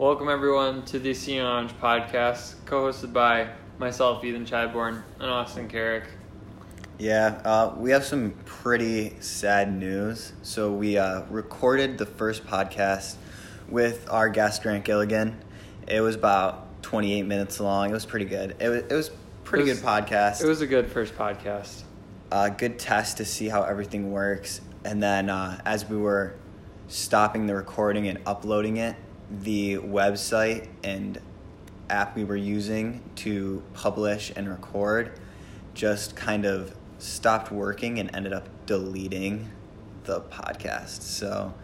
Welcome everyone to the Senior Lounge podcast, co-hosted by myself, Ethan Chadbourne, and Austin Carrick. Yeah, uh, we have some pretty sad news. So we uh, recorded the first podcast with our guest Grant Gilligan. It was about 28 minutes long. It was pretty good. It was, it was pretty It was- good podcast. It was a good first podcast. a good test to see how everything works. And then uh, as we were stopping the recording and uploading it, the website and app we were using to publish and record just kind of stopped working and ended up deleting the podcast. So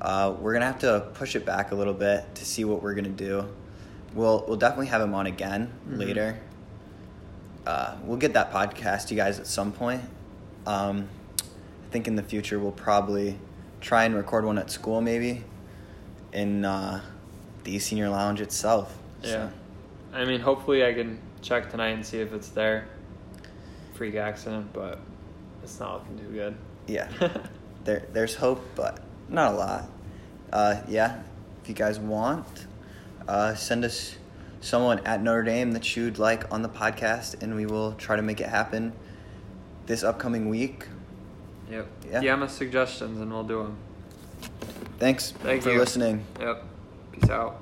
uh, we're gonna have to push it back a little bit to see what we're gonna do. We'll we'll definitely have him on again Mhm. later uh, we'll get that podcast to you guys at some point. Um, I think in the future we'll probably try and record one at school, maybe in uh, the senior lounge itself. Yeah. I mean, hopefully I can check tonight and see if it's there. Freak accident, but it's not looking too good. Yeah. there, there's hope, but not a lot. Uh, yeah, if you guys want, uh, send us someone at Notre Dame that you'd like on the podcast, and we will try to make it happen this upcoming week. yep. Yeah. DM us suggestions and we'll do them. Thanks Thank for you. listening. Yep. Peace out.